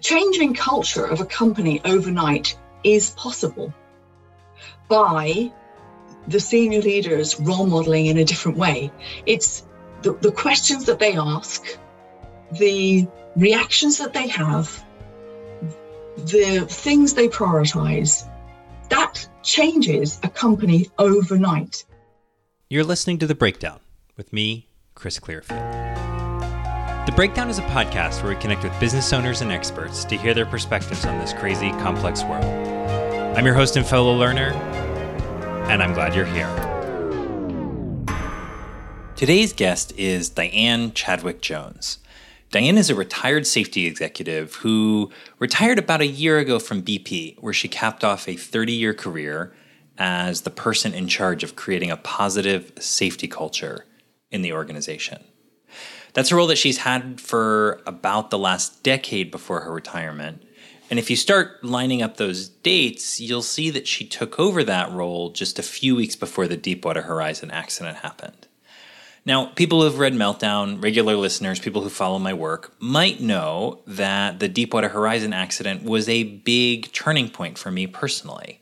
changing culture of a company overnight is possible by the senior leaders role modeling in a different way. It's the, the questions that they ask, the reactions that they have, the things they prioritize, that changes a company overnight. You're listening to The Breakdown with me, Chris Clearfield. The Breakdown is a podcast where we connect with business owners and experts to hear their perspectives on this crazy, complex world. I'm your host and fellow learner, and I'm glad you're here. Today's guest is Diane Chadwick Jones. Diane is a retired safety executive who retired about a year ago from BP, where she capped off a 30 year career as the person in charge of creating a positive safety culture in the organization. That's a role that she's had for about the last decade before her retirement. And if you start lining up those dates, you'll see that she took over that role just a few weeks before the Deepwater Horizon accident happened. Now, people who've read Meltdown, regular listeners, people who follow my work, might know that the Deepwater Horizon accident was a big turning point for me personally.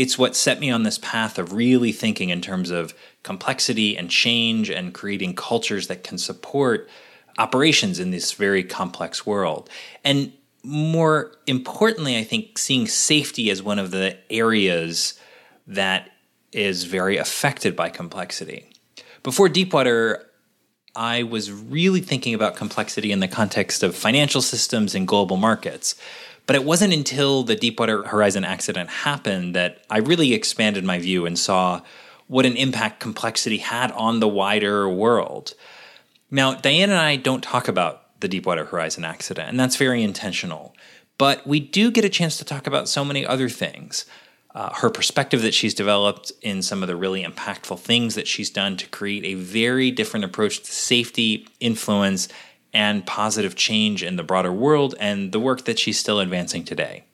It's what set me on this path of really thinking in terms of complexity and change and creating cultures that can support operations in this very complex world. And more importantly, I think seeing safety as one of the areas that is very affected by complexity. Before Deepwater, I was really thinking about complexity in the context of financial systems and global markets. But it wasn't until the Deepwater Horizon accident happened that I really expanded my view and saw what an impact complexity had on the wider world. Now, Diane and I don't talk about the Deepwater Horizon accident, and that's very intentional. But we do get a chance to talk about so many other things uh, her perspective that she's developed in some of the really impactful things that she's done to create a very different approach to safety, influence, and positive change in the broader world, and the work that she's still advancing today.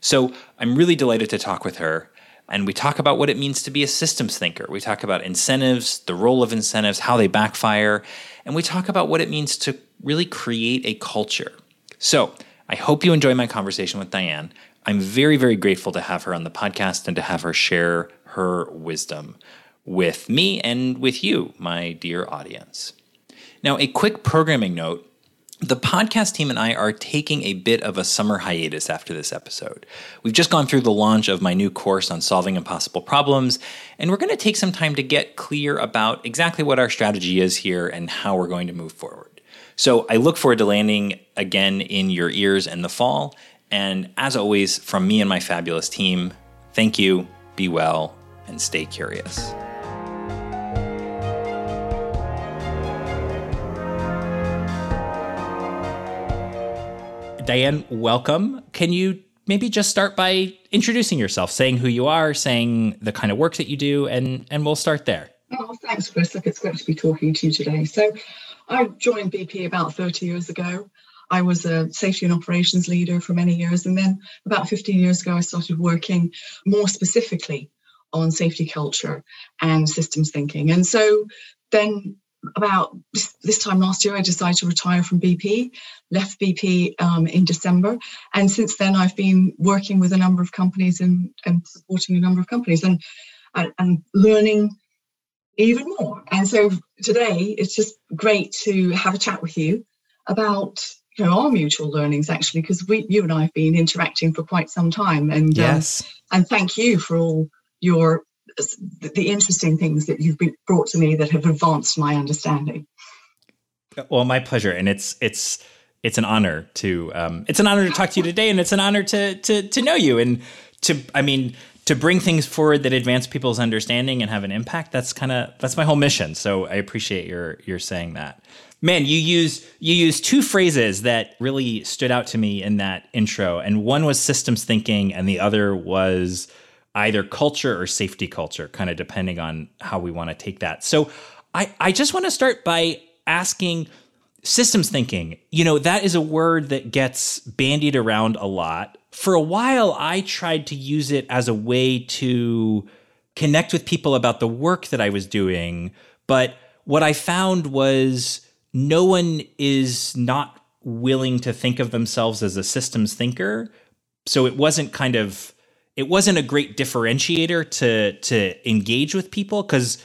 So I'm really delighted to talk with her. And we talk about what it means to be a systems thinker. We talk about incentives, the role of incentives, how they backfire, and we talk about what it means to really create a culture. So I hope you enjoy my conversation with Diane. I'm very, very grateful to have her on the podcast and to have her share her wisdom with me and with you, my dear audience. Now, a quick programming note the podcast team and I are taking a bit of a summer hiatus after this episode. We've just gone through the launch of my new course on solving impossible problems, and we're going to take some time to get clear about exactly what our strategy is here and how we're going to move forward. So I look forward to landing again in your ears in the fall. And as always, from me and my fabulous team, thank you, be well, and stay curious. Diane, welcome. Can you maybe just start by introducing yourself, saying who you are, saying the kind of work that you do, and, and we'll start there. Oh, thanks, Chris. Look, it's great to be talking to you today. So, I joined BP about 30 years ago. I was a safety and operations leader for many years. And then about 15 years ago, I started working more specifically on safety culture and systems thinking. And so then about this time last year, I decided to retire from BP, left BP um, in December. And since then, I've been working with a number of companies and, and supporting a number of companies and, and, and learning even more. And so today, it's just great to have a chat with you about you know our mutual learnings actually because we you and I have been interacting for quite some time and um, yes um, and thank you for all your the interesting things that you've brought to me that have advanced my understanding. Well my pleasure and it's it's it's an honor to um, it's an honor to talk to you today and it's an honor to to to know you and to I mean to bring things forward that advance people's understanding and have an impact that's kind of that's my whole mission so i appreciate your your saying that. Man, you use you use two phrases that really stood out to me in that intro, and one was systems thinking, and the other was either culture or safety culture, kind of depending on how we want to take that. So, I I just want to start by asking systems thinking. You know, that is a word that gets bandied around a lot. For a while, I tried to use it as a way to connect with people about the work that I was doing, but what I found was no one is not willing to think of themselves as a systems thinker. So it wasn't kind of it wasn't a great differentiator to to engage with people because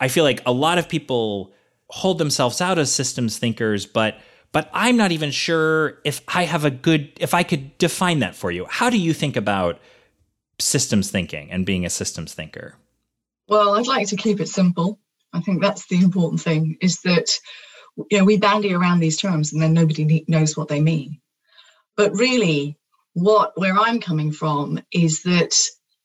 I feel like a lot of people hold themselves out as systems thinkers, but but I'm not even sure if I have a good if I could define that for you. How do you think about systems thinking and being a systems thinker? Well, I'd like to keep it simple. I think that's the important thing is that you know we bandy around these terms and then nobody knows what they mean. But really what where I'm coming from is that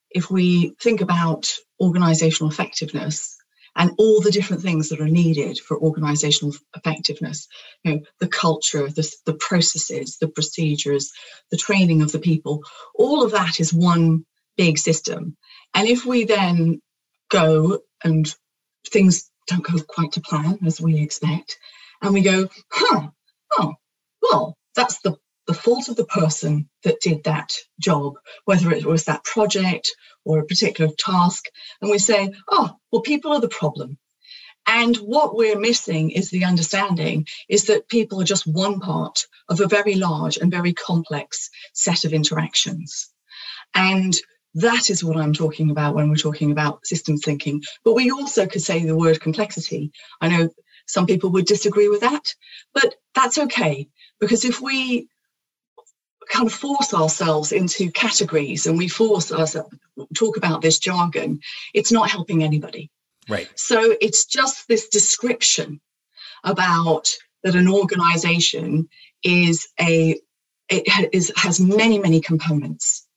if we think about organizational effectiveness and all the different things that are needed for organizational effectiveness you know the culture the, the processes the procedures the training of the people all of that is one big system. And if we then go and things don't go quite to plan as we expect and we go huh oh well that's the the fault of the person that did that job, whether it was that project or a particular task. And we say, oh, well, people are the problem. And what we're missing is the understanding is that people are just one part of a very large and very complex set of interactions. And that is what I'm talking about when we're talking about systems thinking. But we also could say the word complexity. I know some people would disagree with that, but that's okay. Because if we kind of force ourselves into categories and we force ourselves talk about this jargon, it's not helping anybody. Right. So it's just this description about that an organization is a it is has many many components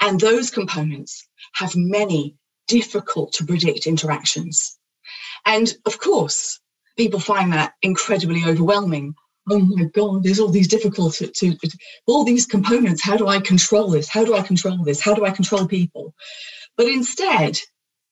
and those components have many difficult to predict interactions and of course people find that incredibly overwhelming oh my god there's all these difficult to, to, all these components. How do i control this? How do i control this? How do i control people? But instead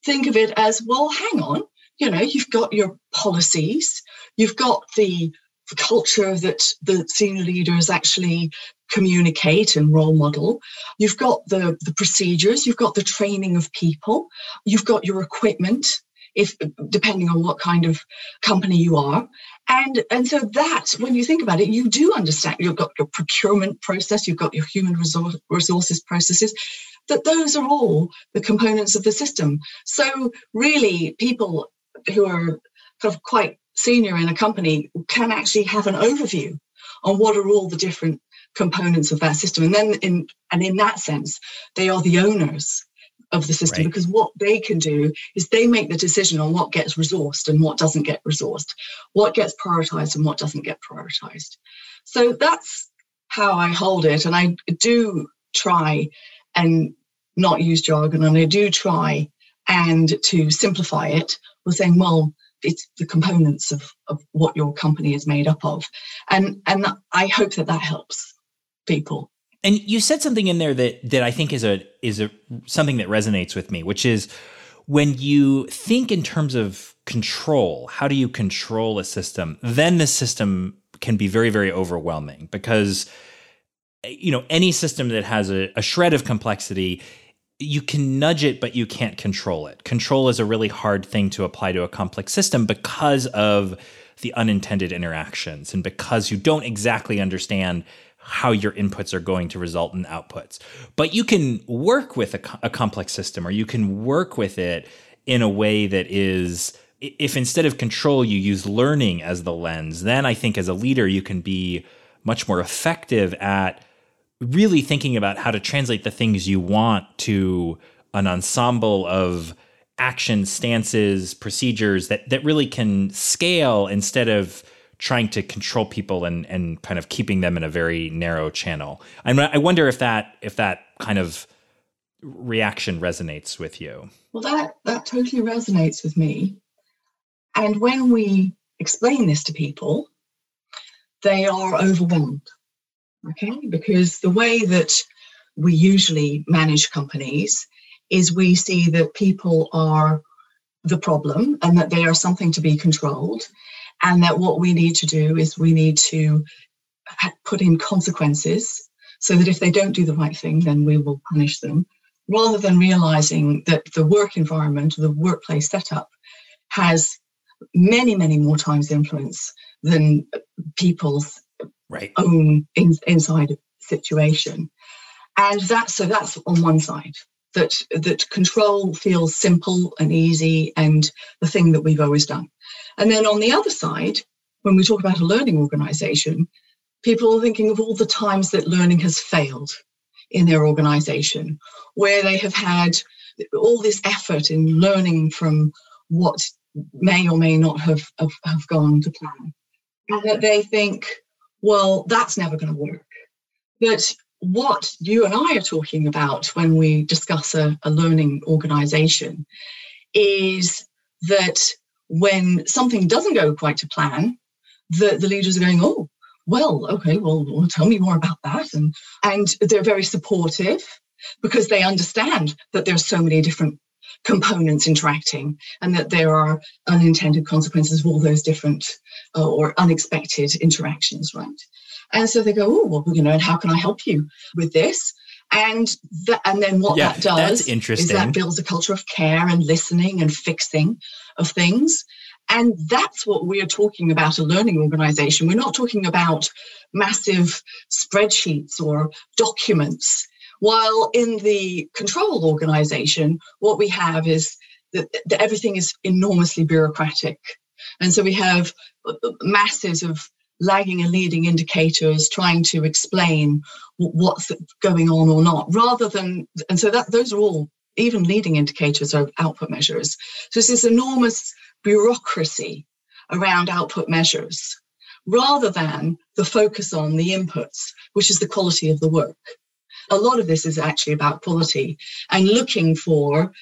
think of it as well hang on you know you've got your policies you've got the, the culture that the senior leaders actually communicate and role model you've got the the procedures you've got the training of people you've got your equipment if depending on what kind of company you are. And and so that when you think about it you do understand you've got your procurement process you've got your human resource, resources processes that those are all the components of the system. So really people who are kind of quite senior in a company can actually have an overview on what are all the different components of that system. And then in and in that sense they are the owners of the system right. because what they can do is they make the decision on what gets resourced and what doesn't get resourced, what gets prioritized and what doesn't get prioritized. So that's how I hold it. And I do try and not use jargon and I do try and to simplify it with saying, well, it's the components of, of what your company is made up of. And and I hope that that helps people and you said something in there that that I think is a is a something that resonates with me, which is when you think in terms of control, how do you control a system? Then the system can be very very overwhelming because you know any system that has a, a shred of complexity you can nudge it, but you can't control it. Control is a really hard thing to apply to a complex system because of the unintended interactions and because you don't exactly understand how your inputs are going to result in outputs. But you can work with a, a, complex system or you can work with it in a way that is, if instead of control, you use learning as the lens, then I think as a leader, you can be much more effective at really thinking about how to translate the things you want to an ensemble of action stances, procedures that, that really can scale instead of trying to control people and and kind of keeping them in a very narrow channel. I I wonder if that if that kind of reaction resonates with you. Well, that that totally resonates with me. And when we explain this to people, they are overwhelmed. Okay, because the way that we usually manage companies is we see that people are the problem and that they are something to be controlled and that what we need to do is we need to put in consequences so that if they don't do the right thing, then we will punish them, rather than realizing that the work environment, the workplace setup, has many, many more times influence than people's right. own in, inside situation. And that's so that's on one side that that control feels simple and easy and the thing that we've always done. And then on the other side, when we talk about a learning organization, people are thinking of all the times that learning has failed in their organization, where they have had all this effort in learning from what may or may not have, have, have gone to plan. And that they think, well, that's never going to work. But what you and I are talking about when we discuss a, a learning organization is that when something doesn't go quite to plan, the, the leaders are going, oh, well, okay, well, well, tell me more about that. And, and they're very supportive because they understand that there's so many different components interacting and that there are unintended consequences of all those different uh, or unexpected interactions, right? And so they go, oh, well, you know, and how can I help you with this? And that, and then what yeah, that does is that builds a culture of care and listening and fixing of things. And that's what we're talking about a learning organization. We're not talking about massive spreadsheets or documents. While in the control organization, what we have is that, that everything is enormously bureaucratic. And so we have uh, uh, masses of lagging and leading indicators trying to explain what's going on or not rather than and so that those are all even leading indicators are output measures. So it's this enormous bureaucracy around output measures rather than the focus on the inputs which is the quality of the work. A lot of this is actually about quality and looking for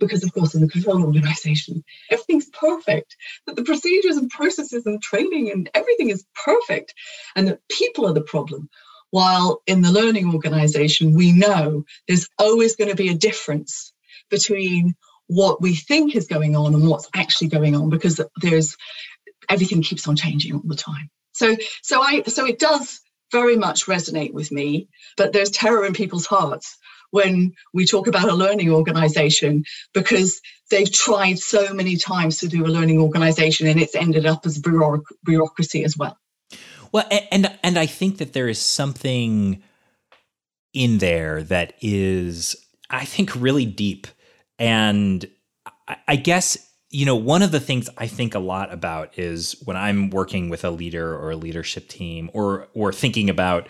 because of course in the control organization everything's perfect that the procedures and processes and training and everything is perfect and that people are the problem. While in the learning organization we know there's always going to be a difference between what we think is going on and what's actually going on because there's everything keeps on changing all the time. So so i so it does very much resonate with me but there's terror in people's hearts when we talk about a learning organization because they've tried so many times to do a learning organization and it's ended up as bureaucracy as well. Well, and and I think that there is something in there that is, I think, really deep, and I guess you know one of the things I think a lot about is when I'm working with a leader or a leadership team, or or thinking about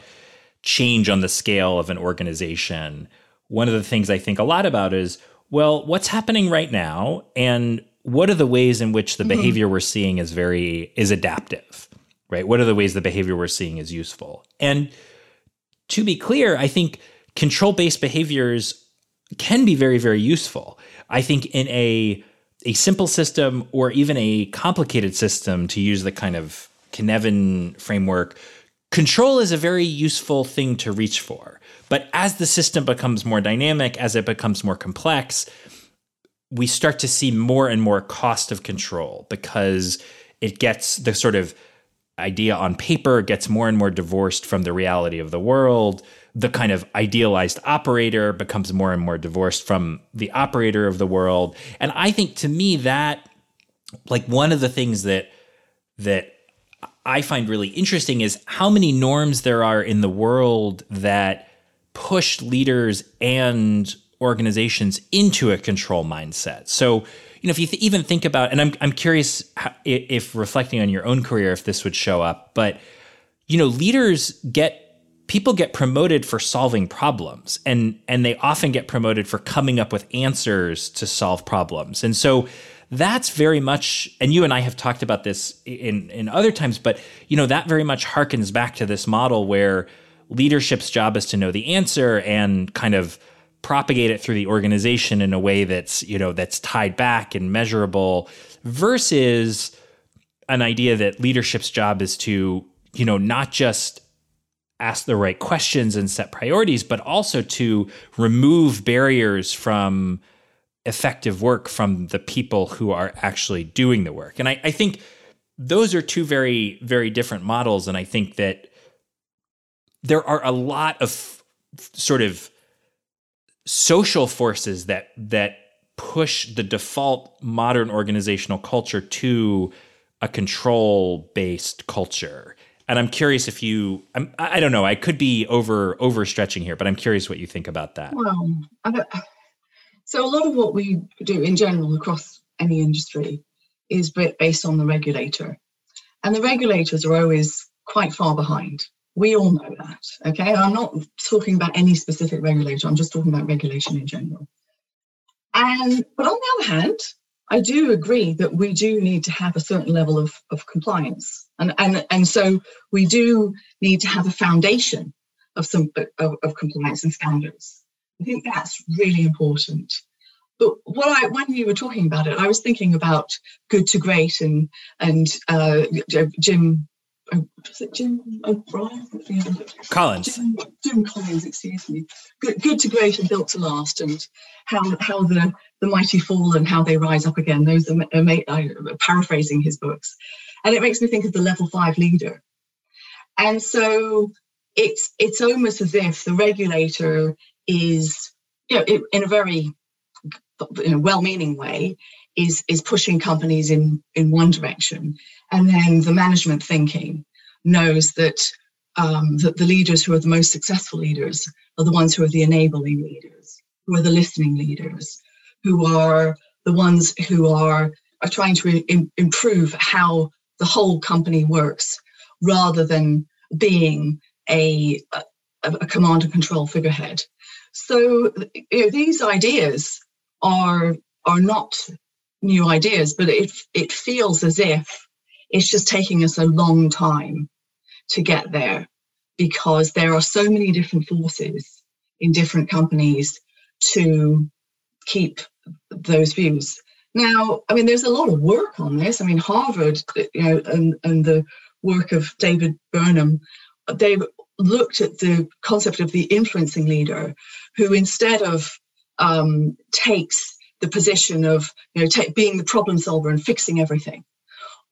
change on the scale of an organization one of the things I think a lot about is well, what's happening right now and what are the ways in which the mm-hmm. behavior we're seeing is very is adaptive, right? What are the ways the behavior we're seeing is useful? And to be clear, I think control-based behaviors can be very very useful. I think in a a simple system or even a complicated system to use the kind of Cynefin framework, control is a very useful thing to reach for. But as the system becomes more dynamic, as it becomes more complex, we start to see more and more cost of control because it gets the sort of idea on paper gets more and more divorced from the reality of the world. The kind of idealized operator becomes more and more divorced from the operator of the world. And I think to me that like one of the things that that I find really interesting is how many norms there are in the world that pushed leaders and organizations into a control mindset. So, you know, if you th- even think about, and I'm I'm curious how, if reflecting on your own career, if this would show up, but you know, leaders get people get promoted for solving problems, and and they often get promoted for coming up with answers to solve problems, and so that's very much and you and I have talked about this in in other times but you know that very much harkens back to this model where leadership's job is to know the answer and kind of propagate it through the organization in a way that's you know that's tied back and measurable versus an idea that leadership's job is to you know not just ask the right questions and set priorities but also to remove barriers from effective work from the people who are actually doing the work. And I, I think those are two very very different models. And i think that there are a lot of sort of social forces that that push the default modern organizational culture to a control based culture And I'm curious if you, I'm, I don't know, I could be over overstretching here, but I'm curious what you think about that. Well, so a lot of what we do in general across any industry is based on the regulator, and the regulators are always quite far behind. We all know that. Okay, I'm not talking about any specific regulator. I'm just talking about regulation in general. And but on the other hand, I do agree that we do need to have a certain level of, of compliance. And, and, and so we do need to have a foundation of some of, of compliance and standards. I think that's really important. But what I, when you were talking about it, I was thinking about good to great and and uh, Jim was it Jim O'Brien? Collins. Jim, Jim, Collins, excuse me. Good, good to great and built to last, and how how the the mighty fall and how they rise up again. Those are, paraphrasing his books, and it makes me think of the level five leader. And so it's it's almost as if the regulator is, you know, in a very in a well-meaning way, is is pushing companies in in one direction, and then the management thinking knows that um, that the leaders who are the most successful leaders are the ones who are the enabling leaders, who are the listening leaders, who are the ones who are, are trying to Im- improve how the whole company works rather than being a, a, a command and control figurehead. So you know, these ideas are are not new ideas, but it it feels as if it's just taking us a long time to get there because there are so many different forces in different companies to keep those views. Now, I mean, there's a lot of work on this. I mean, Harvard, you know, and, and the work of David Burnham, they looked at the concept of the influencing leader, who instead of um, takes the position of you know t- being the problem solver and fixing everything,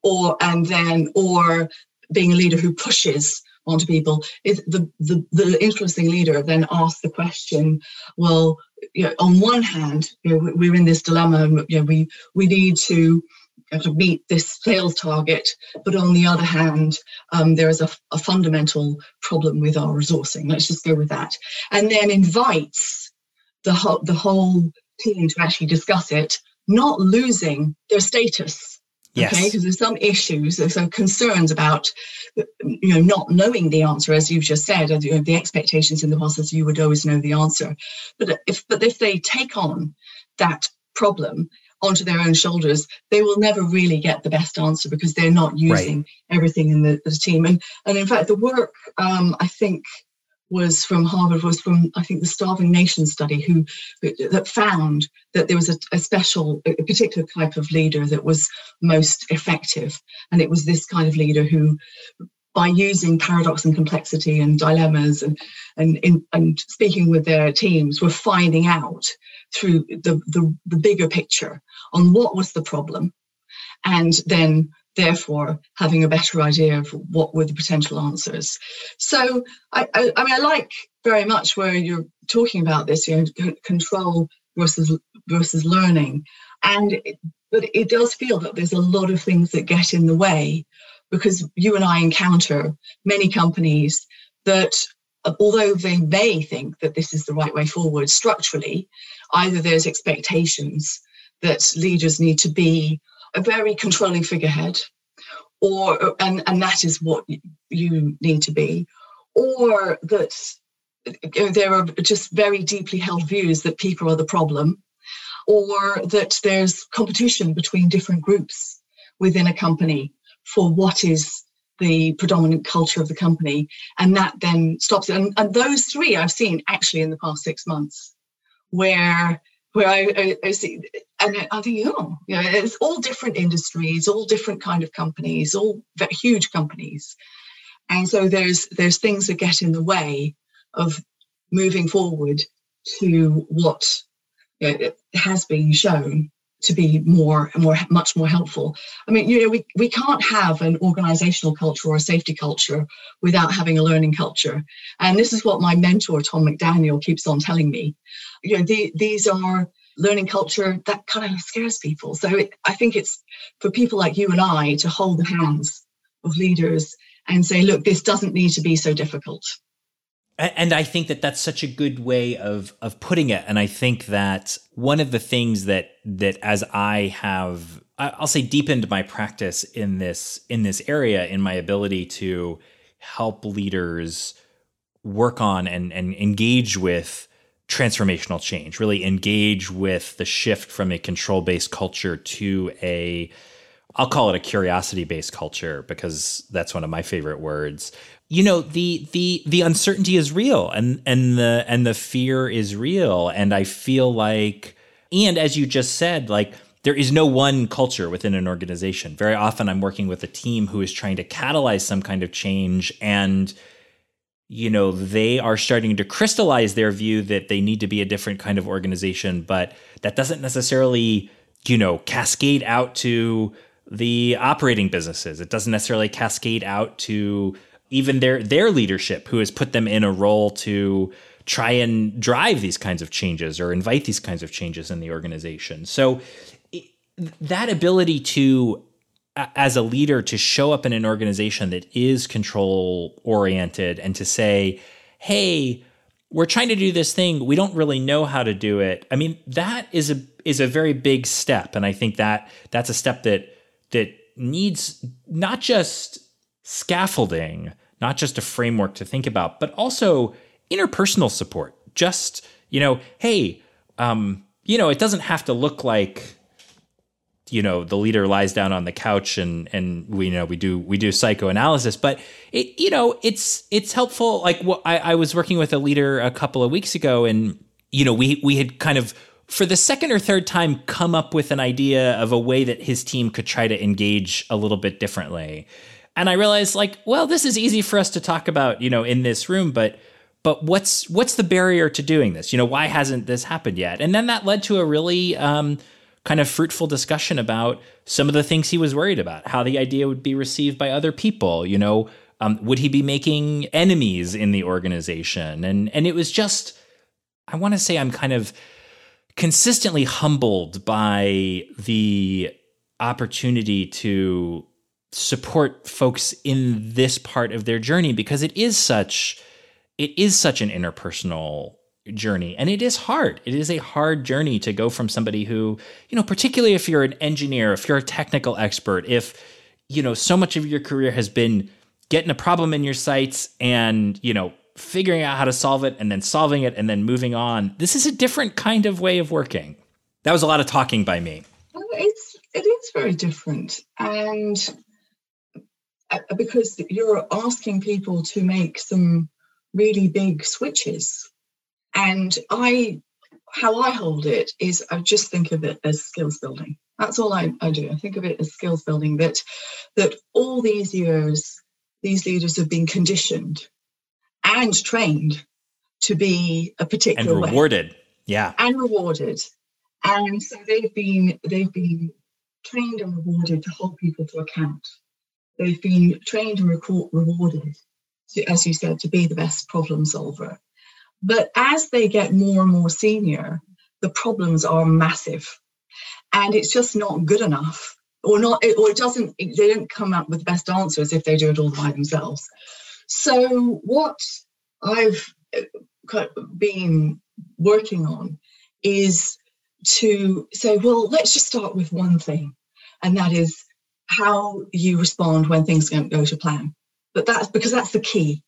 or and then or being a leader who pushes onto people, is the, the the leader then asks the question, well, you know, on one hand, you know, we're in this dilemma. You know, we we need to to meet this sales target, but on the other hand, um, there is a, a, fundamental problem with our resourcing. Let's just go with that, and then invites the whole the whole team to actually discuss it, not losing their status Yes. Okay, because there's some issues, there's some concerns about, you know, not knowing the answer, as you've just said, you know, the expectations in the process, you would always know the answer. But if, but if they take on that problem onto their own shoulders, they will never really get the best answer because they're not using right. everything in the, the, team. And and in fact, the work um, I think was from Harvard was from I think the Starving Nation study who that found that there was a, a, special a particular type of leader that was most effective. And it was this kind of leader who by using paradox and complexity and dilemmas and and in, and speaking with their teams were finding out through the, the the bigger picture on what was the problem. And then therefore having a better idea of what were the potential answers. So I, I, I mean, I like very much where you're talking about this, you know, control versus versus learning, and but it does feel that there's a lot of things that get in the way because you and I encounter many companies that uh, although they may think that this is the right way forward structurally, either there's expectations that leaders need to be a very controlling figurehead or and and that is what you need to be or that there are just very deeply held views that people are the problem or that there's competition between different groups within a company for what is the predominant culture of the company and that then stops it. And, and those three i've seen actually in the past six months where where I, I, I, see, and I think, oh, you know, it's all different industries, all different kind of companies, all huge companies, and so there's there's things that get in the way of moving forward to what you know, has been shown to be more and more much more helpful. I mean, you know, we, we can't have an organizational culture or a safety culture without having a learning culture. And this is what my mentor, Tom McDaniel, keeps on telling me. You know, the, these are learning culture that kind of scares people. So it, I think it's for people like you and I to hold the hands of leaders and say, look, this doesn't need to be so difficult. And I think that that's such a good way of of putting it. And I think that one of the things that that as I have, I'll say, deepened my practice in this in this area, in my ability to help leaders work on and and engage with transformational change, really engage with the shift from a control based culture to a I'll call it a curiosity based culture because that's one of my favorite words. You know, the the the uncertainty is real and and the and the fear is real and I feel like and as you just said like there is no one culture within an organization. Very often I'm working with a team who is trying to catalyze some kind of change and you know they are starting to crystallize their view that they need to be a different kind of organization but that doesn't necessarily you know cascade out to the operating businesses. It doesn't necessarily cascade out to even their their leadership who has put them in a role to try and drive these kinds of changes or invite these kinds of changes in the organization. So that ability to as a leader to show up in an organization that is control oriented and to say, "Hey, we're trying to do this thing. We don't really know how to do it." I mean, that is a is a very big step and I think that that's a step that that needs not just scaffolding, not just a framework to think about, but also interpersonal support. Just, you know, hey, um, you know, it doesn't have to look like you know the leader lies down on the couch and and we you know we do we do psychoanalysis but it you know it's it's helpful like what I, I was working with a leader a couple of weeks ago and you know we we had kind of for the second or third time come up with an idea of a way that his team could try to engage a little bit differently. And I realized like, well, this is easy for us to talk about, you know, in this room, but but what's what's the barrier to doing this? You know, why hasn't this happened yet? And then that led to a really um, kind of fruitful discussion about some of the things he was worried about, how the idea would be received by other people. You know, um, would he be making enemies in the organization? And and it was just, I want to say, I'm kind of consistently humbled by the opportunity to support folks in this part of their journey because it is such it is such an interpersonal journey and it is hard it is a hard journey to go from somebody who you know particularly if you're an engineer if you're a technical expert if you know so much of your career has been getting a problem in your sights and you know figuring out how to solve it and then solving it and then moving on. This is a different kind of way of working. That was a lot of talking by me. It's it is very different, and Uh, because you're asking people to make some really big switches, and I how I hold it is I just think of it as skills building. That's all I, I do. I think of it as skills building that that all these years these leaders have been conditioned and trained to be a particular and rewarded. Way. Yeah. And rewarded. And so they've been they've been trained and rewarded to hold people to account. They've been trained and record, rewarded, to, as you said, to be the best problem solver. But as they get more and more senior, the problems are massive, and it's just not good enough, or not, or it doesn't. They don't come up with the best answers if they do it all by themselves. So, what I've uh, been working on is to say, well, let's just start with one thing, and that is how you respond when things don't go to plan. But that's because that's the key.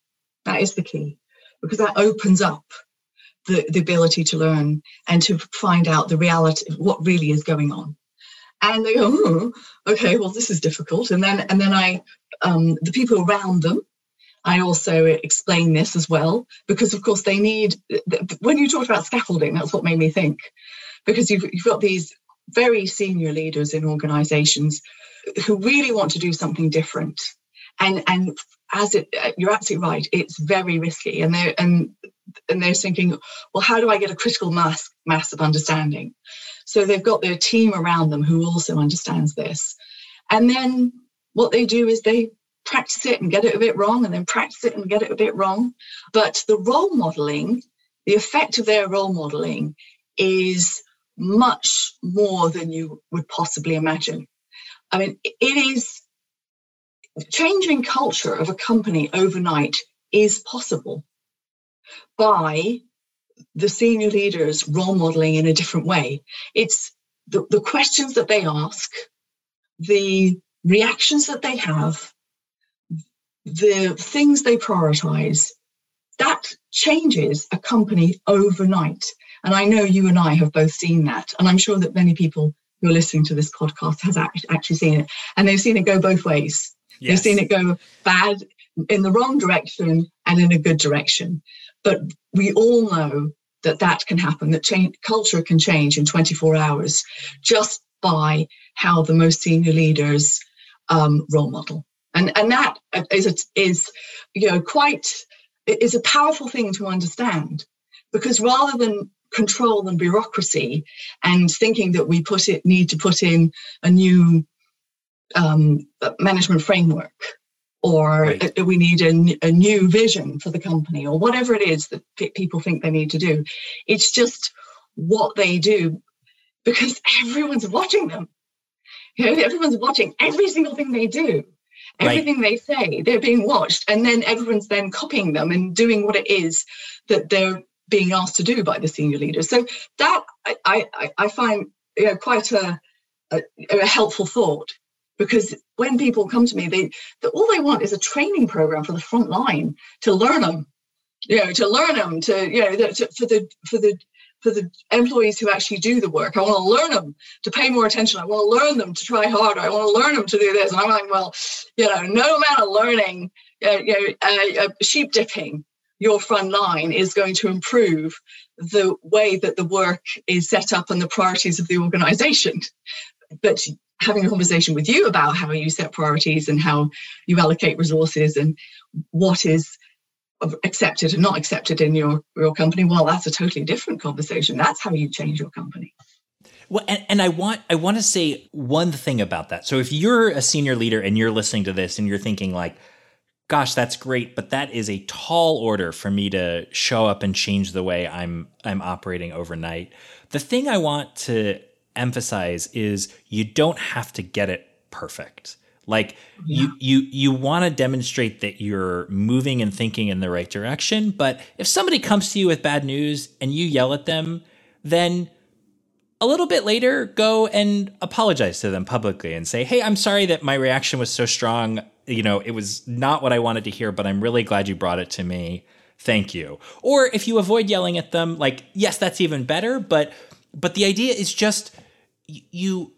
That is the key, because that opens up the, the ability to learn and to find out the reality, of what really is going on. And they go, oh, okay, well, this is difficult. And then, and then I, um, the people around them I also explain this as well because, of course, they need. When you talked about scaffolding, that's what made me think, because you've, you've got these very senior leaders in organisations who really want to do something different, and and as it, uh, you're absolutely right, it's very risky, and they're and and they're thinking, well, how do I get a critical mass mass of understanding? So they've got their team around them who also understands this, and then what they do is they practice it and get it a bit wrong and then practice it and get it a bit wrong. But the role modeling, the effect of their role modeling is much more than you would possibly imagine. I mean, it is changing culture of a company overnight is possible by the senior leaders role modeling in a different way. It's the, the questions that they ask, the reactions that they have, the things they prioritize, that changes a company overnight. And I know you and I have both seen that. And I'm sure that many people who are listening to this podcast has actually seen it. And they've seen it go both ways. Yes. They've seen it go bad in the wrong direction and in a good direction. But we all know that that can happen, that change, culture can change in 24 hours just by how the most senior leaders um, role model. And, and that is, is, you know, quite, is a powerful thing to understand because rather than control and bureaucracy and thinking that we put it need to put in a new um, management framework or right. we need a, a, new vision for the company or whatever it is that people think they need to do it's just what they do because everyone's watching them you know everyone's watching every single thing they do everything right. they say they're being watched and then everyone's then copying them and doing what it is that they're being asked to do by the senior leaders so that i i, I find you know, quite a, a, a helpful thought because when people come to me, they, they all they want is a training program for the front line to learn them, you know, to learn them, to you know, to, for the for the for the employees who actually do the work. I want to learn them to pay more attention. I want to learn them to try harder. I want to learn them to do this. And I'm like, well, you know, no amount of learning, uh, you know, uh, uh, sheep dipping your front line is going to improve the way that the work is set up and the priorities of the organization. But having a conversation with you about how you set priorities and how you allocate resources and what is accepted and not accepted in your your company well that's a totally different conversation that's how you change your company well, and, and I want I want to say one thing about that. So if you're a senior leader and you're listening to this and you're thinking like, gosh, that's great, but that is a tall order for me to show up and change the way I'm I'm operating overnight. The thing I want to emphasize is you don't have to get it perfect. Like yeah. you you you want to demonstrate that you're moving and thinking in the right direction, but if somebody comes to you with bad news and you yell at them, then a little bit later go and apologize to them publicly and say, "Hey, I'm sorry that my reaction was so strong. You know, it was not what I wanted to hear, but I'm really glad you brought it to me. Thank you." Or if you avoid yelling at them, like, yes, that's even better, but but the idea is just you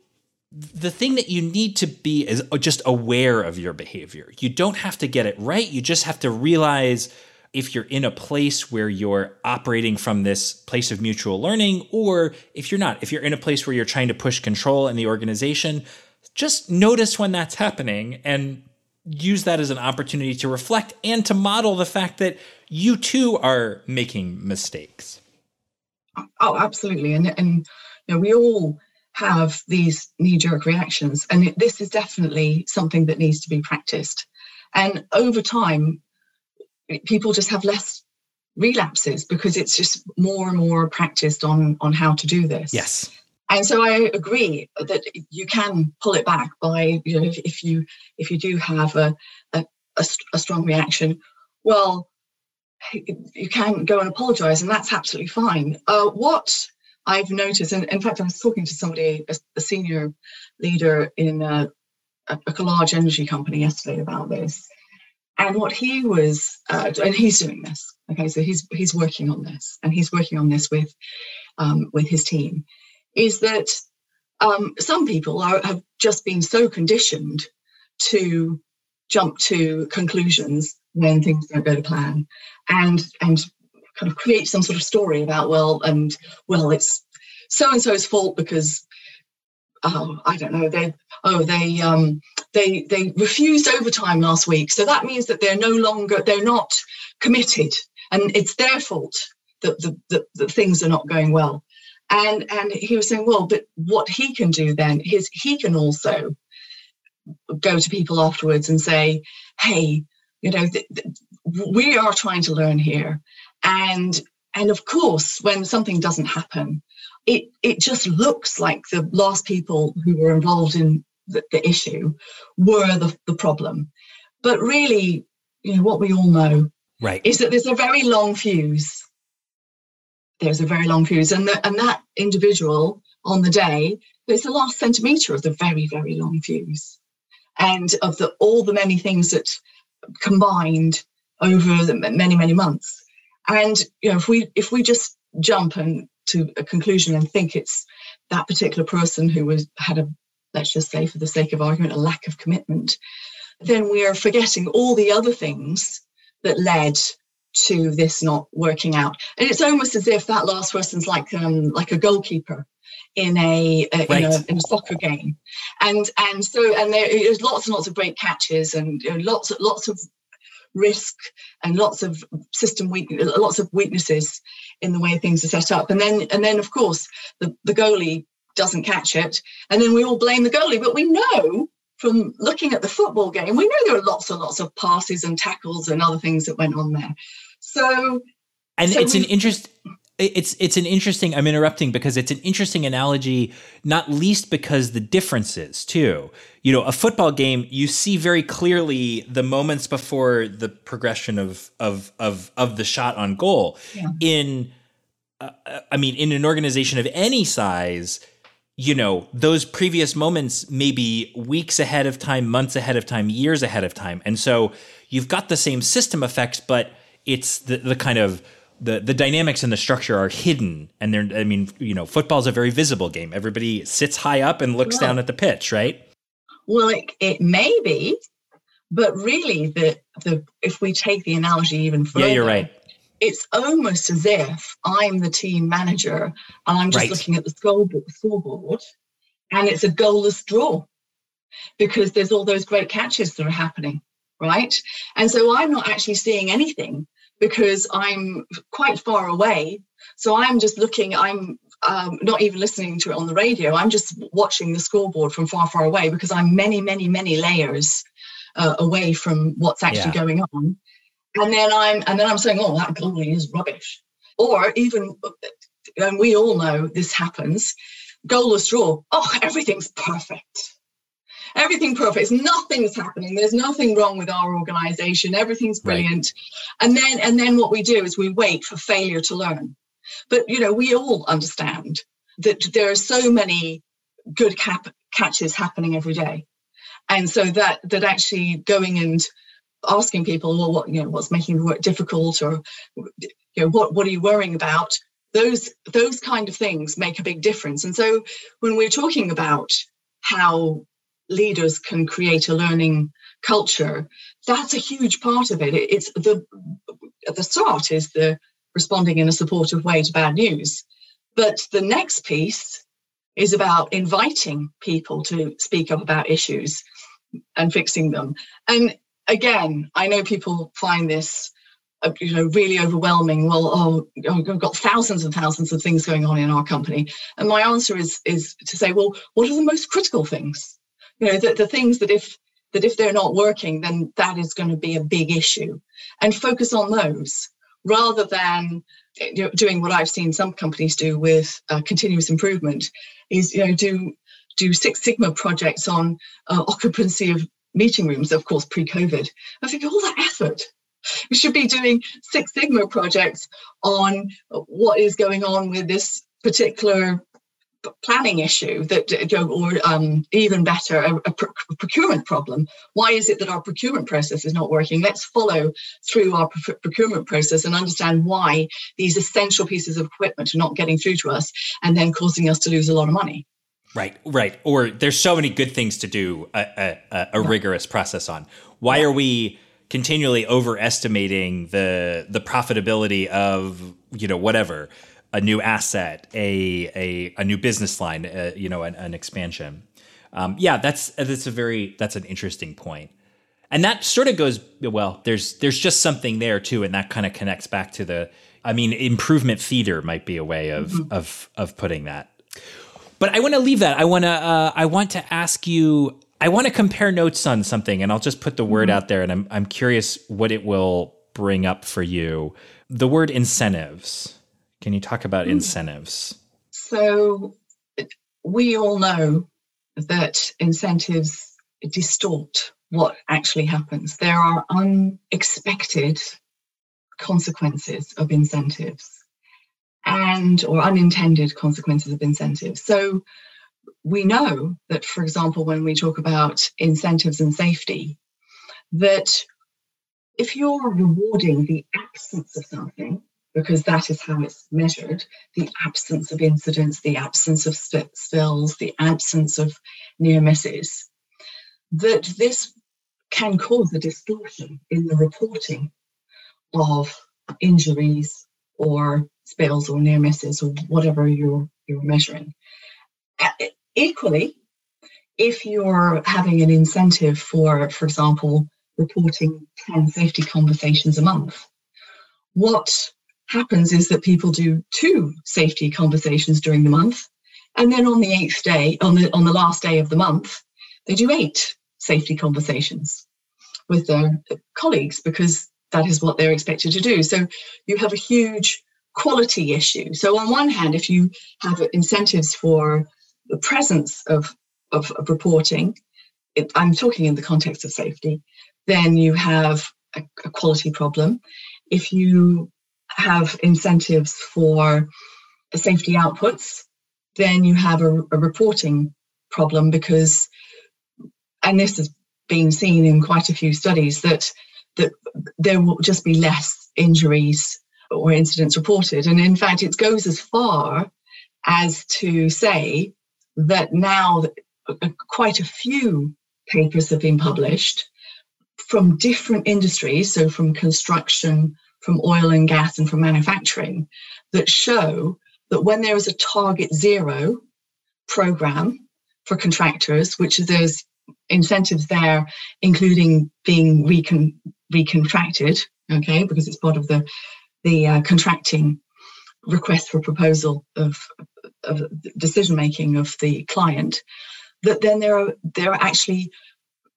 the thing that you need to be is uh, just aware of your behavior. You don't have to get it right. You just have to realize if you're in a place where you're operating from this place of mutual learning, or if you're not, if you're in a place where you're trying to push control in the organization, just notice when that's happening and use that as an opportunity to reflect and to model the fact that you too are making mistakes. Oh, absolutely. And, and you know, we all have these knee jerk reactions. And it, this is definitely something that needs to be practiced. And over time, people just have less relapses because it's just more and more practiced on on how to do this. Yes. And so I agree that you can pull it back by you know if, if you if you do have a, a, a strong reaction, well, you can go and apologize, and that's absolutely fine. Uh, what I've noticed, and in fact, I was talking to somebody, a, a senior leader in a, a, a, large energy company yesterday about this, and what he was, uh, and he's doing this. Okay, so he's he's working on this, and he's working on this with um, with his team. Is that um, some people are, have just been so conditioned to jump to conclusions when things don't go to plan, and and kind of create some sort of story about well and well it's so and so's fault because oh I don't know they oh they um they they refused overtime last week. So that means that they're no longer they're not committed and it's their fault that the, the, the things are not going well and and he was saying well but what he can do then is he can also go to people afterwards and say hey you know th- th- we are trying to learn here and and of course when something doesn't happen it it just looks like the last people who were involved in the, the issue were the, the problem But really, you know, what we all know right. is that there's a very long fuse. There's a very long fuse, and, the, and that individual on the day, there's the last centimeter of the very, very long fuse, and of the all the many things that combined over the many, many months. And you know, if we if we just jump and to a conclusion and think it's that particular person who was had a let's just say for the sake of argument a lack of commitment then we are forgetting all the other things that led to this not working out. And it's almost as if that last person's like um like a goalkeeper in a, right. in, a in a soccer game. And and so and there, there's lots and lots of great catches and you know, lots lots of risk and lots of system weak lots of weaknesses in the way things are set up. And then and then of course the, the goalie doesn't catch it. And then we all blame the goalie but we know from looking at the football game we know there are lots and lots of passes and tackles and other things that went on there. So and so it's an interest it's it's an interesting i'm interrupting because it's an interesting analogy not least because the differences too. You know a football game you see very clearly the moments before the progression of of of of the shot on goal. Yeah. in uh, i mean in an organization of any size you know those previous moments maybe weeks ahead of time months ahead of time years ahead of time. And so you've got the same system effects but it's the, the kind of the the dynamics and the structure are hidden. And they're i mean you know football's a very visible game. Everybody sits high up and looks down at the pitch right? Well it, it may be but really the the if we take the analogy even further yeah you're right it's almost as if i'm the team manager and i'm just right. looking at the scoreboard, and it's a goalless draw because there's all those great catches that are happening right and so i'm not actually seeing anything because I'm quite far away. So I'm just looking, I'm um, not even listening to it on the radio. I'm just watching the scoreboard from far, far away because I'm many, many, many layers uh, away from what's actually yeah. going on. And then I'm, and then I'm saying, oh, that goalie is rubbish. Or even, and we all know this happens, goalless draw. Oh, everything's perfect everything perfect. Nothing's happening. There's nothing wrong with our organization. Everything's brilliant. Right. And then and then what we do is we wait for failure to learn. But you know, we all understand that there are so many good cap- catches happening every day. And so that that actually going and asking people, well, what you know, what's making the work difficult, or you know, what what are you worrying about? Those those kind of things make a big difference. And so when we're talking about how leaders can create a learning culture, that's a huge part of it. It's the at the start is the responding in a supportive way to bad news. But the next piece is about inviting people to speak up about issues and fixing them. And again, I know people find this uh, you know really overwhelming. Well oh i've got thousands and thousands of things going on in our company. And my answer is is to say well what are the most critical things? You know the, the things that if that if they're not working then that is going to be a big issue. And focus on those rather than you know, doing what i've seen some companies do with uh, continuous improvement is you know do do six sigma projects on uh, occupancy of meeting rooms of course pre-covid. I think all that effort we should be doing six sigma projects on what is going on with this particular planning issue that or um, even better a, a, procurement problem. Why is it that our procurement process is not working? Let's follow through our procurement process and understand why these essential pieces of equipment are not getting through to us and then causing us to lose a lot of money right right or there's so many good things to do a, a, a rigorous process on why are we continually overestimating the the profitability of you know whatever a new asset, a a, a new business line, uh, you know, an, an expansion. Um, yeah, that's that's a very that's an interesting point, and that sort of goes well. There's there's just something there too, and that kind of connects back to the. I mean, improvement feeder might be a way of mm-hmm. of of putting that. But I want to leave that. I want to uh, I want to ask you. I want to compare notes on something, and I'll just put the word mm-hmm. out there, and I'm I'm curious what it will bring up for you. The word incentives. Can you talk about hmm. incentives? So, we all know that incentives distort what actually happens. There are unexpected consequences of incentives and or unintended consequences of incentives. So we know that, for example, when we talk about incentives and safety, that if you're rewarding the absence of something, because that is how it's measured the absence of incidents, the absence of spills, the absence of near misses, that this can cause a distortion in the reporting of injuries or spills or near misses or whatever you're, you're measuring. Equally, if you're having an incentive for, for example, reporting 10 safety conversations a month, what happens is that people do two safety conversations during the month, and then on the eighth day, on the on the last day of the month, they do eight safety conversations with their colleagues because that is what they're expected to do. So you have a huge quality issue. So on one hand, if you have incentives for the presence of, of, of reporting, it, I'm talking in the context of safety, then you have a, a quality problem. If you have incentives for safety outputs, then you have a, a reporting problem because, and this has been seen in quite a few studies, that that there will just be less injuries or incidents reported. And in fact, it goes as far as to say that now uh, quite a few papers have been published from different industries, so from construction, from oil and gas and from manufacturing that show that when there is a target zero program for contractors, which there's incentives there, including being recon, recontracted, okay, because it's part of the the uh, contracting request for proposal of, of decision making of the client, that then there are there are actually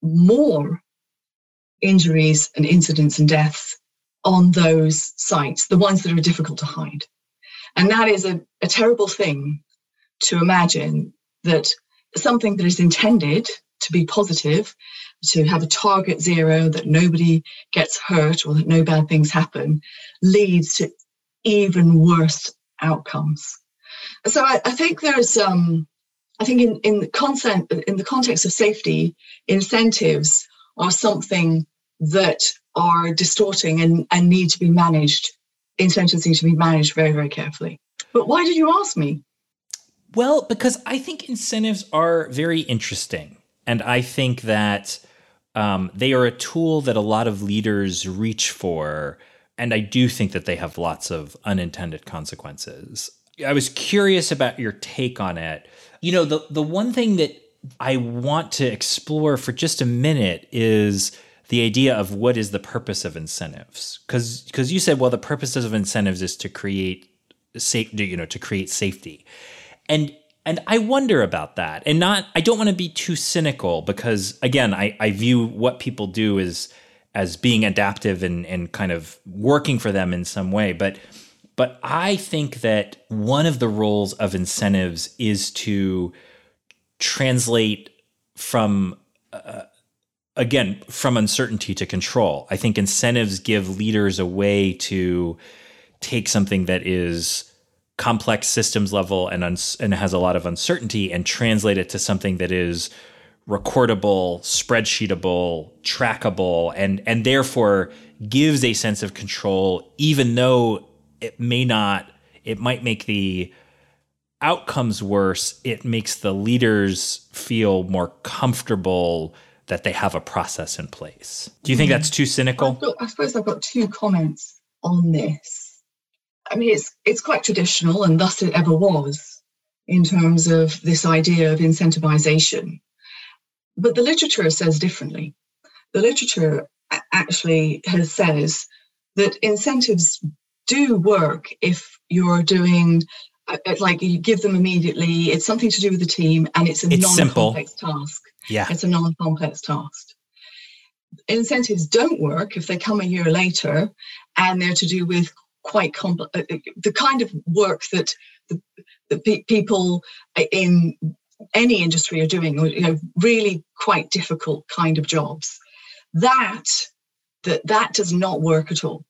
more injuries and incidents and deaths on those sites, the ones that are difficult to hide. And that is a, a terrible thing to imagine that something that is intended to be positive, to have a target zero, that nobody gets hurt or that no bad things happen, leads to even worse outcomes. So I, I think there's um, I think in, in the content in the context of safety, incentives are something that are distorting and, and need to be managed. Incentives need to be managed very, very carefully. But why did you ask me? Well, because I think incentives are very interesting. And I think that um, they are a tool that a lot of leaders reach for. And I do think that they have lots of unintended consequences. I was curious about your take on it. You know, the, the one thing that I want to explore for just a minute is the idea of what is the purpose of incentives because because you said well the purpose of incentives is to create safe you know to create safety and and I wonder about that and not I don't want to be too cynical because again I, I view what people do as as being adaptive and and kind of working for them in some way but but I think that one of the roles of incentives is to translate from uh, again, from uncertainty to control. I think incentives give leaders a way to take something that is complex systems level and uns- and has a lot of uncertainty and translate it to something that is recordable, spreadsheetable, trackable, and and therefore gives a sense of control, even though it may not, it might make the outcomes worse. It makes the leaders feel more comfortable that they have a process in place. Do you think mm-hmm. that's too cynical? Got, I suppose I've got two comments on this. I mean, it's it's quite traditional, and thus it ever was, in terms of this idea of incentivization. But the literature says differently. The literature actually has says that incentives do work if you're doing uh, like you give them immediately. It's something to do with the team, and it's a it's non-complex simple. task. Yeah. It's a non complex task. Incentives don't work if they come a year later and they're to do with quite complex, uh, uh, the kind of work that the, the pe- people in any industry are doing, you know, really quite difficult kind of jobs. that that that does not work at all.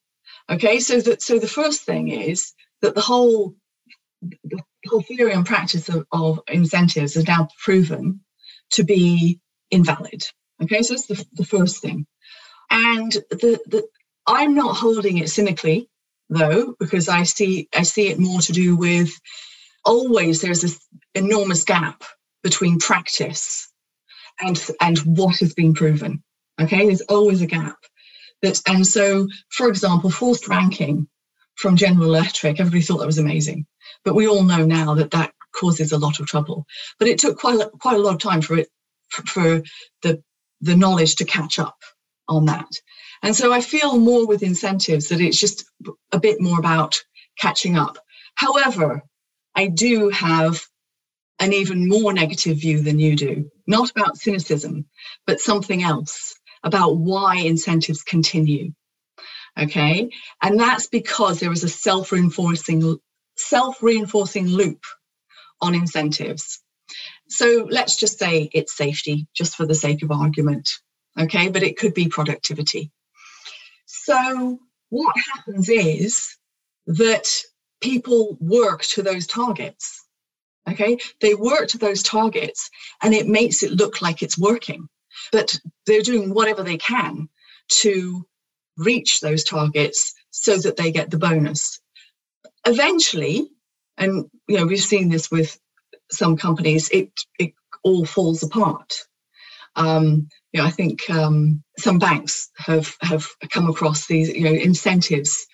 Okay, so that so the first thing is that the whole the whole theory and practice of, of incentives is now proven to be invalid. Okay, so that's the, the first thing. And the, the I'm not holding it cynically though, because I see I see it more to do with always there's this enormous gap between practice and and what has been proven. Okay, there's always a gap. That and so, for example, forced ranking from General Electric, everybody thought that was amazing, but we all know now that that causes a lot of trouble. But it took quite quite a lot of time for it for the the knowledge to catch up on that. And so I feel more with incentives that it's just a bit more about catching up. However, I do have an even more negative view than you do, not about cynicism, but something else about why incentives continue. Okay. And that's because there is a self reinforcing, self reinforcing loop on incentives. So let's just say it's safety, just for the sake of argument. Okay. But it could be productivity. So what happens is that people work to those targets. Okay, they work to those targets and it makes it look like it's working, but they're doing whatever they can to reach those targets so that they get the bonus. Eventually, and you know, we've seen this with some companies, it, it all falls apart. Um, you know, I think um, some banks have have come across these you know incentives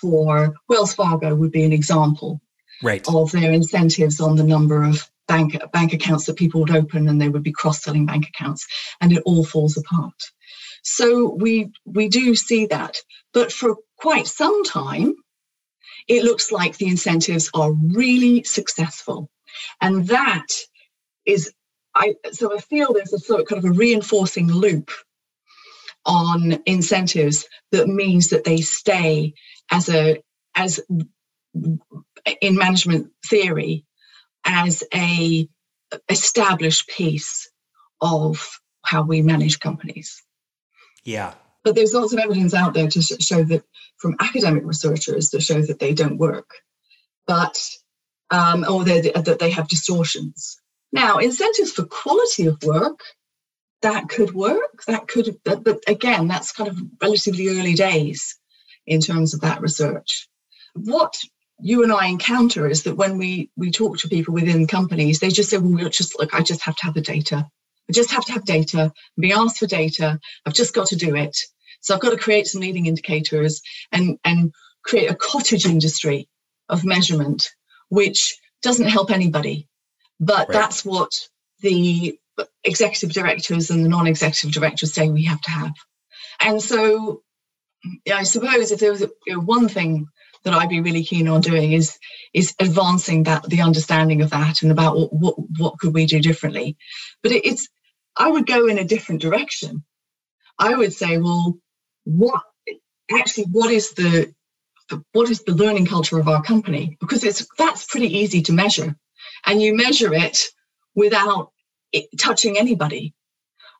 for Wells Fargo would be an example right. of their incentives on the number of bank bank accounts that people would open and they would be cross-selling bank accounts and it all falls apart so we we do see that but for quite some time it looks like the incentives are really successful and that is i so i feel there's a sort of kind of a reinforcing loop on incentives that means that they stay as a as in management theory as a established piece of how we manage companies. Yeah. But there's lots of evidence out there to show that from academic researchers that show that they don't work, but um, or that they have distortions. Now, incentives for quality of work that could work. That could, but again, that's kind of relatively early days in terms of that research. What you and I encounter is that when we we talk to people within companies, they just say, "Well, we'll just look. I just have to have the data. I just have to have data. Be asked for data. I've just got to do it. So I've got to create some leading indicators and and create a cottage industry of measurement, which doesn't help anybody. But right. that's what the executive directors and the non-executive directors say we have to have. And so, I suppose if there was a, you know, one thing that I'd be really keen on doing is is advancing that the understanding of that and about what what, what could we do differently. But it, it's I would go in a different direction. I would say, well, what actually what is the what is the learning culture of our company? Because it's that's pretty easy to measure, and you measure it without it touching anybody.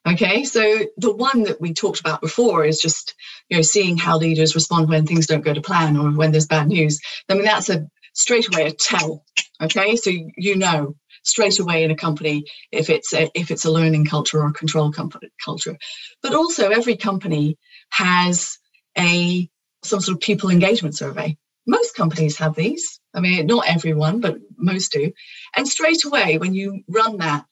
Okay, so the one that we talked about before is just you know seeing how leaders respond when things don't go to plan or when there's bad news. I mean that's a straight away a tell. Okay, so you know straight away in a company if it's a, if it's a learning culture or a control company culture. But also every company has a some sort of people engagement survey. Most companies have these. I mean, not everyone, but most do. And straight away, when you run that,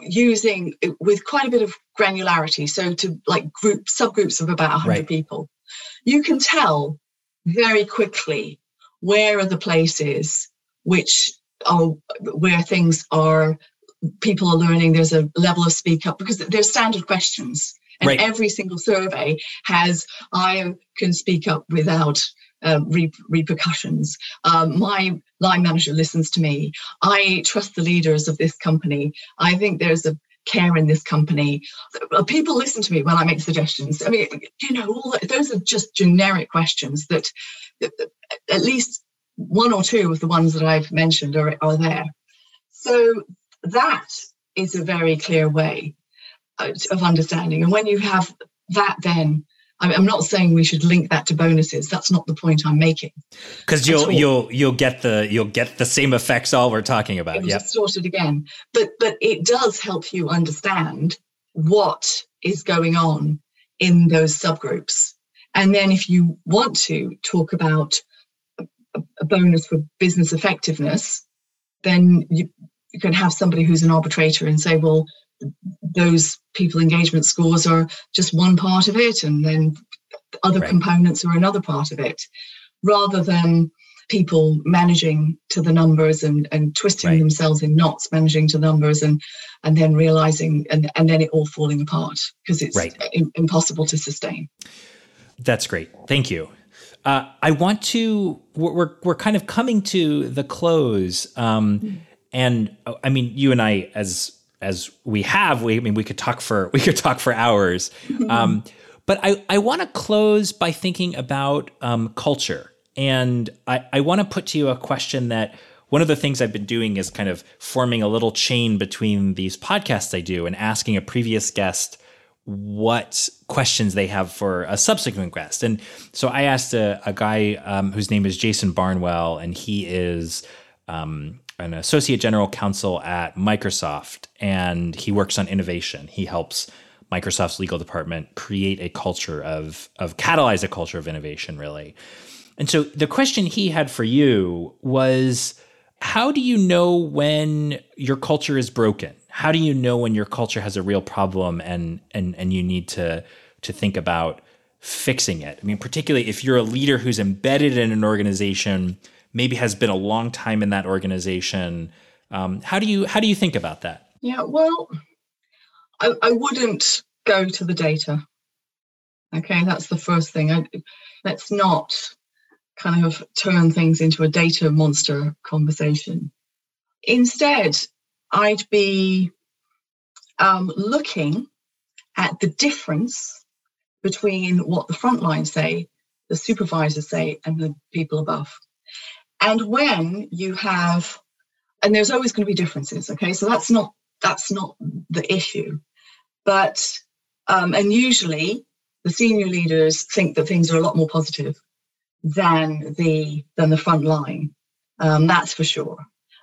using with quite a bit of granularity so to like group subgroups of about 100 right. people you can tell very quickly where are the places which are where things are people are learning there's a level of speak up because there's standard questions and right. every single survey has i can speak up without uh, re- repercussions. Um, my line manager listens to me. I trust the leaders of this company. I think there's a care in this company. Uh, people listen to me when I make suggestions. I mean, you know, all that, those are just generic questions that, that, that, at least one or two of the ones that I've mentioned are, are there. So that is a very clear way uh, of understanding. And when you have that then I'm not saying we should link that to bonuses. That's not the point I'm making. Because you'll you'll you'll get the you'll get the same effects all we're talking about. Yeah, distorted again. But but it does help you understand what is going on in those subgroups. And then if you want to talk about a, a bonus for business effectiveness, then you, you can have somebody who's an arbitrator and say, well, those people engagement scores are just one part of it and then other right. components are another part of it rather than people managing to the numbers and, and twisting right. themselves in knots managing to numbers and and then realizing and, and then it all falling apart because it's right. in, impossible to sustain that's great thank you uh, I want to. We're we're kind of coming to the close, um, mm. and I mean, you and I, as as we have, we I mean we could talk for we could talk for hours. Um, but I, I want to close by thinking about um, culture. And I, I want to put to you a question that one of the things I've been doing is kind of forming a little chain between these podcasts I do and asking a previous guest what questions they have for a subsequent guest. And so I asked a, a guy um, whose name is Jason Barnwell, and he is um, an associate general counsel at Microsoft, and he works on innovation. He helps Microsoft's legal department create a culture of of catalyze a culture of innovation, really. And so the question he had for you was how do you know when your culture is broken? How do you know when your culture has a real problem and and and you need to to think about fixing it? I mean, particularly if you're a leader who's embedded in an organization maybe has been a long time in that organization. Um, how do you how do you think about that? Yeah, well, I, I wouldn't go to the data. Okay, that's the first thing. I, let's not kind of turn things into a data monster conversation. Instead, I'd be um, looking at the difference between what the frontline say, the supervisors say, and the people above. And when you have, and there's always going to be differences, okay? So that's not that's not the issue. But um, and usually the senior leaders think that things are a lot more positive than the than the front line. Um, that's for sure.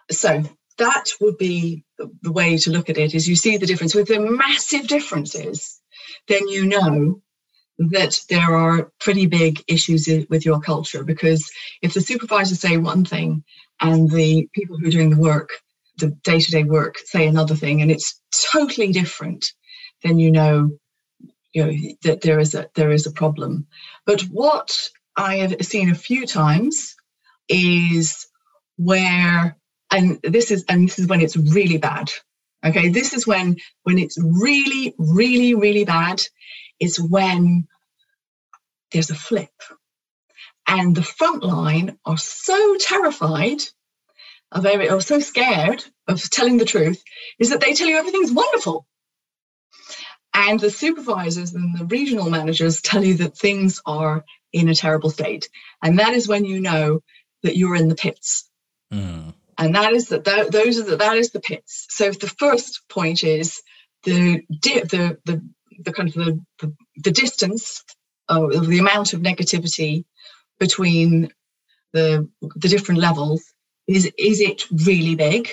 So that would be the, way to look at it is you see the difference with the massive differences then you know that there are pretty big issues with your culture because if the supervisors say one thing and the people who are doing the work, the day to day work, say another thing, and it's totally different, then you know, you know that there is a there is a problem. But what I have seen a few times is where, and this is and this is when it's really bad. Okay, this is when when it's really, really, really bad is when there's a flip. And the front line are so terrified of very or so scared of telling the truth is that they tell you everything's wonderful. And the supervisors and the regional managers tell you that things are in a terrible state. And that is when you know that you're in the pits. Mm. And that is that those are the, that is the pits. So the first point is the the the the kind of the, the, the distance of the amount of negativity between the the different levels is is it really big?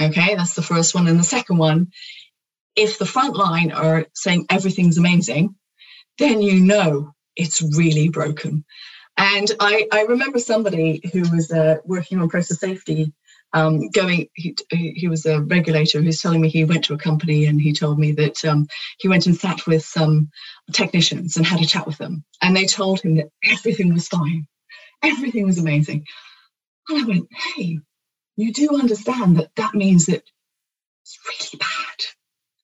Okay that's the first one. And the second one if the front line are saying everything's amazing then you know it's really broken. And i i remember somebody who was uh, working on process safety um, going, he, he was a regulator who's telling me he went to a company and he told me that um, he went and sat with some technicians and had a chat with them. And they told him that everything was fine, everything was amazing. And I went, hey, you do understand that that means that it's really bad.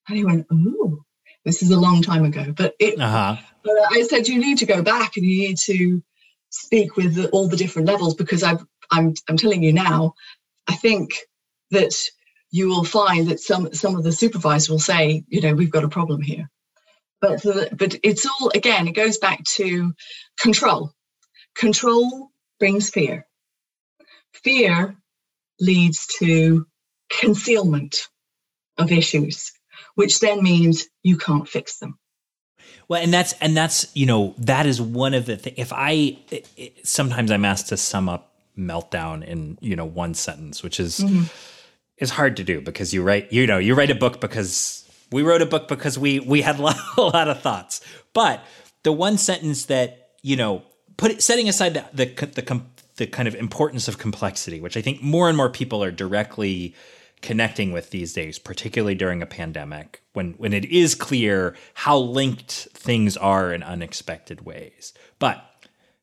And he went, oh, this is a long time ago. But it, uh-huh. but I said, you need to go back and you need to speak with all the different levels because I've, I'm, I'm telling you now, I think that you will find that some some of the supervisors will say, you know, we've got a problem here. But but it's all again, it goes back to control. Control brings fear. Fear leads to concealment of issues, which then means you can't fix them. Well, and that's and that's you know that is one of the things. If I it, it, sometimes I'm asked to sum up meltdown in you know one sentence, which is mm-hmm. is hard to do because you write you know you write a book because we wrote a book because we we had a lot, a lot of thoughts. But the one sentence that you know put it, setting aside the the the, the kind of importance of complexity, which I think more and more people are directly connecting with these days, particularly during a pandemic, when when it is clear how linked things are in unexpected ways. But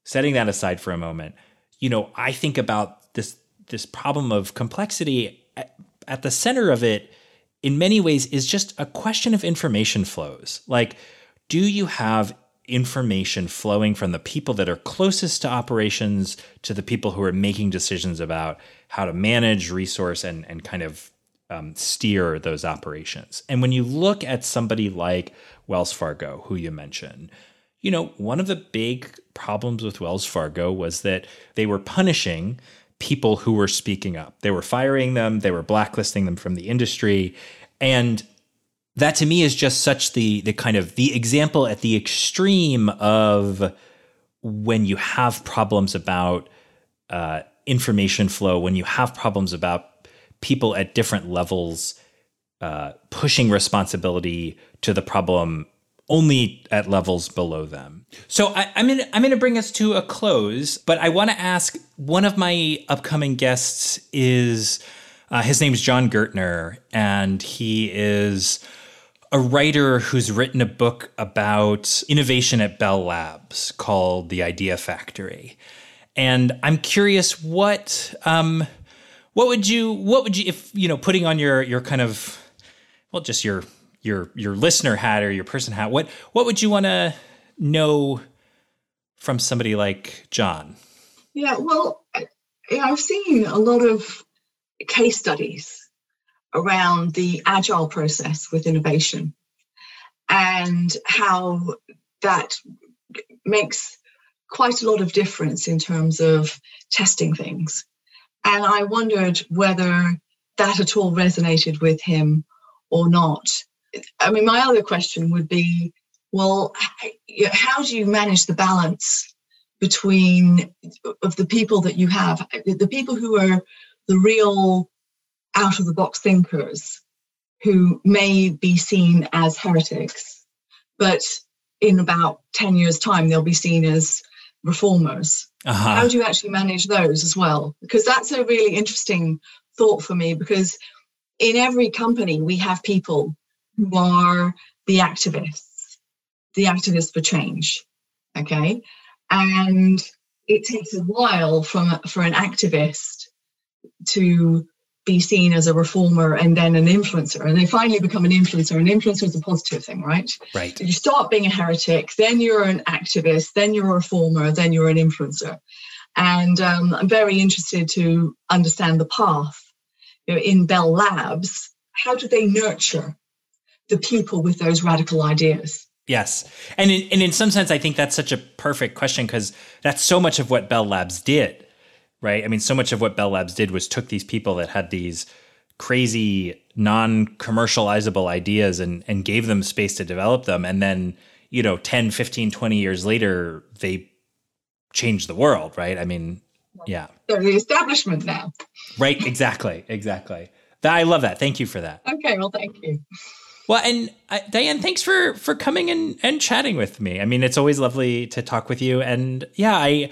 setting that aside for a moment, you know, I think about this this problem of complexity at, at the center of it in many ways is just a question of information flows. Like, do you have information flowing from the people that are closest to operations to the people who are making decisions about how to manage, resource, and, and kind of um, steer those operations. And when you look at somebody like Wells Fargo, who you mentioned, you know, one of the big problems with Wells Fargo was that they were punishing people who were speaking up. They were firing them, they were blacklisting them from the industry. And that to me is just such the the kind of the example at the extreme of when you have problems about uh, information flow, when you have problems about people at different levels uh, pushing responsibility to the problem only at levels below them. So I, am gonna I'm gonna bring us to a close, but I want to ask one of my upcoming guests is uh, his is Jon Gertner, and he is a writer who's written a book about innovation at Bell Labs called The Idea Factory. And I'm curious what um, what would you what would you if you know putting on your your kind of well just your your your listener hat or your person hat what what would you want to know from somebody like Jon Yeah, well, I've seen a lot of case studies around the agile process with innovation and how that makes quite a lot of difference in terms of testing things. And I wondered whether that at all resonated with him or not. I mean, my other question would be well, how do you manage the balance between of the people that you have, the people who are the real out of the box thinkers who may be seen as heretics, but in about 10 years' time, they'll be seen as reformers. Uh-huh. How do you actually manage those as well? Because that's a really interesting thought for me because in every company, we have people who are the activists, the activists for change. Okay. And it takes a while from, for an activist to be seen as a reformer and then an influencer and they finally become an influencer an influencer is a positive thing right right you start being a heretic then you're an activist then you're a reformer then you're an influencer and um, i'm very interested to understand the path you know, in bell labs how do they nurture the people with those radical ideas. Yes. And in, and in some sense, I think that's such a perfect question because that's so much of what Bell Labs did right? I mean, so much of what Bell Labs did was took these people that had these crazy non-commercializable ideas and and gave them space to develop them. And then you know 10 15 20 years later they changed the world right? I mean yeah. They're the establishment now. Right. Exactly. Exactly. I love that. Thank you for that. Okay. Well thank you well and uh, diane thanks for for coming and and chatting with me i mean it's always lovely to talk with you and yeah i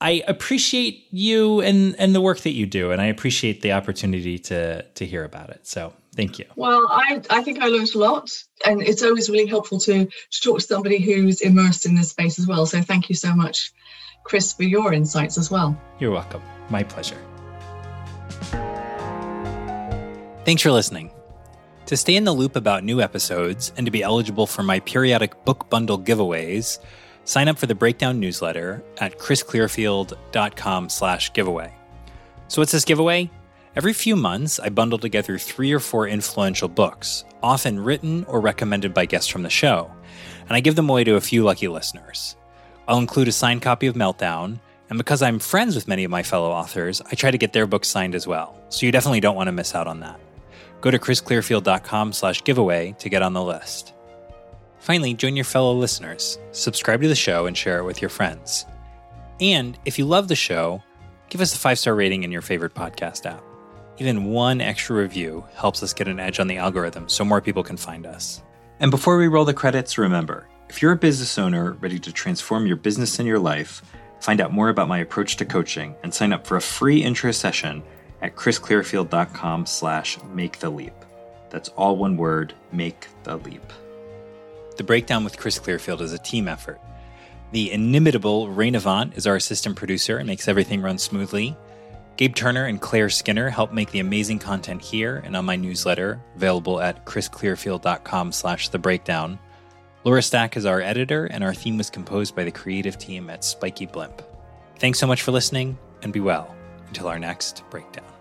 I appreciate you and and the work that you do, and I appreciate the opportunity to to hear about it. So thank you. Well, I I think I learned a lot, and it's always really helpful to to talk to somebody who's immersed in this space as well. So thank you so much, Chris, for your insights as well. You're welcome. My pleasure. Thanks for listening. To stay in the loop about new episodes and to be eligible for my periodic book bundle giveaways Sign up for the Breakdown newsletter at chrisclearfield.com slash giveaway. So what's this giveaway? Every few months, I bundle together three or four influential books, often written or recommended by guests from the show, and I give them away to a few lucky listeners. I'll include a signed copy of Meltdown, and because I'm friends with many of my fellow authors, I try to get their books signed as well, so you definitely don't want to miss out on that. Go to chrisclearfield.com slash giveaway to get on the list. Finally, join your fellow listeners, subscribe to the show, and share it with your friends. And if you love the show, give us a five star rating in your favorite podcast app. Even one extra review helps us get an edge on the algorithm so more people can find us. And before we roll the credits, remember if you're a business owner ready to transform your business and your life, find out more about my approach to coaching and sign up for a free intro session at chrisclearfield.com slash make the leap. That's all one word, make the leap. The Breakdown with Chris Clearfield is a team effort. The inimitable Ray Navant is our assistant producer and makes everything run smoothly. Gabe Turner and Claire Skinner help make the amazing content here and on my newsletter, available at chrisclearfield.com slash the breakdown. Laura Stack is our editor, and our theme was composed by the creative team at Spiky Blimp. Thanks so much for listening, and be well until our next breakdown.